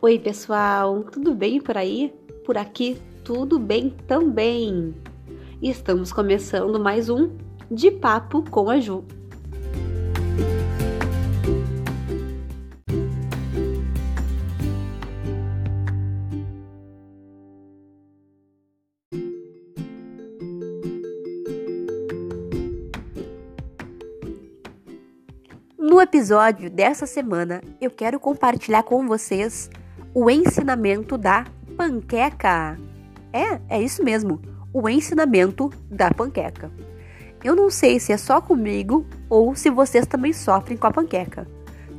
Oi, pessoal, tudo bem por aí? Por aqui, tudo bem também. Estamos começando mais um De Papo com a Ju. No episódio dessa semana, eu quero compartilhar com vocês o ensinamento da panqueca. É, é isso mesmo, o ensinamento da panqueca. Eu não sei se é só comigo ou se vocês também sofrem com a panqueca.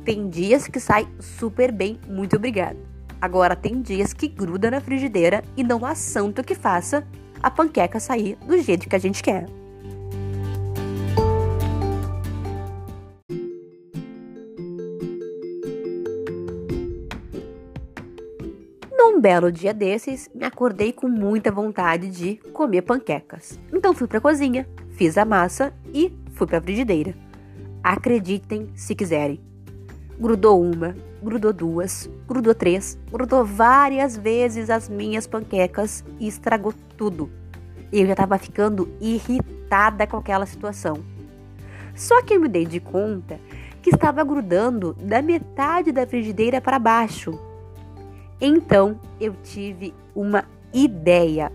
Tem dias que sai super bem, muito obrigada. Agora tem dias que gruda na frigideira e não há santo que faça a panqueca sair do jeito que a gente quer. Num belo dia desses, me acordei com muita vontade de comer panquecas. Então fui para a cozinha, fiz a massa e fui para a frigideira. Acreditem se quiserem. Grudou uma, grudou duas, grudou três, grudou várias vezes as minhas panquecas e estragou tudo. Eu já estava ficando irritada com aquela situação. Só que eu me dei de conta que estava grudando da metade da frigideira para baixo então eu tive uma ideia.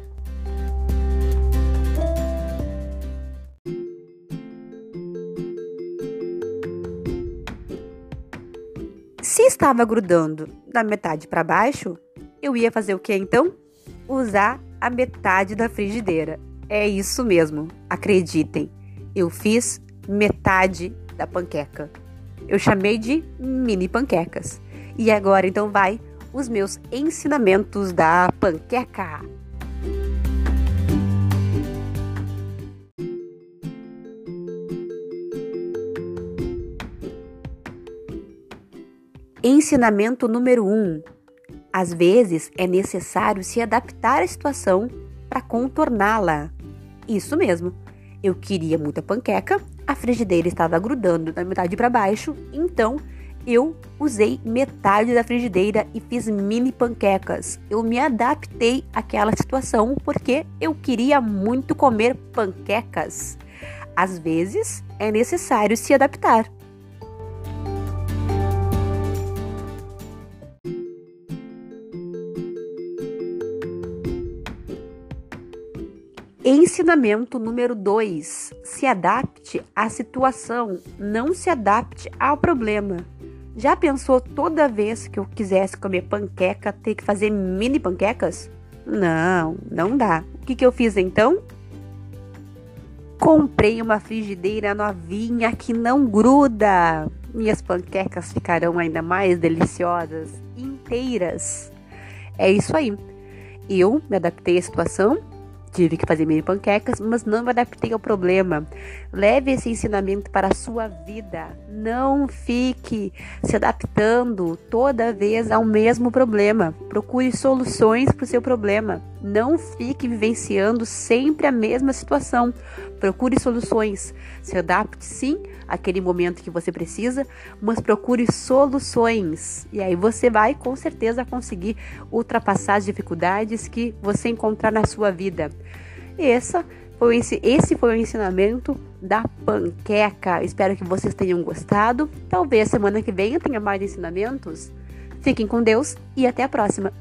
Se estava grudando da metade para baixo, eu ia fazer o que então? Usar a metade da frigideira. É isso mesmo, acreditem. Eu fiz metade da panqueca. Eu chamei de mini panquecas. E agora então vai os meus ensinamentos da panqueca. Ensinamento número 1. Um. Às vezes é necessário se adaptar à situação para contorná-la. Isso mesmo. Eu queria muita panqueca, a frigideira estava grudando da metade para baixo, então eu usei metade da frigideira e fiz mini panquecas. Eu me adaptei àquela situação porque eu queria muito comer panquecas. Às vezes é necessário se adaptar. Ensinamento número 2: se adapte à situação, não se adapte ao problema. Já pensou toda vez que eu quisesse comer panqueca ter que fazer mini panquecas? Não, não dá. O que, que eu fiz então? Comprei uma frigideira novinha que não gruda. Minhas panquecas ficarão ainda mais deliciosas, inteiras. É isso aí. Eu me adaptei à situação Tive que fazer mini panquecas, mas não me adaptei ao problema. Leve esse ensinamento para a sua vida. Não fique se adaptando toda vez ao mesmo problema. Procure soluções para o seu problema. Não fique vivenciando sempre a mesma situação. Procure soluções. Se adapte sim àquele momento que você precisa, mas procure soluções. E aí você vai com certeza conseguir ultrapassar as dificuldades que você encontrar na sua vida. Essa foi esse, foi o ensinamento da panqueca. Espero que vocês tenham gostado. Talvez semana que vem eu tenha mais ensinamentos. Fiquem com Deus e até a próxima.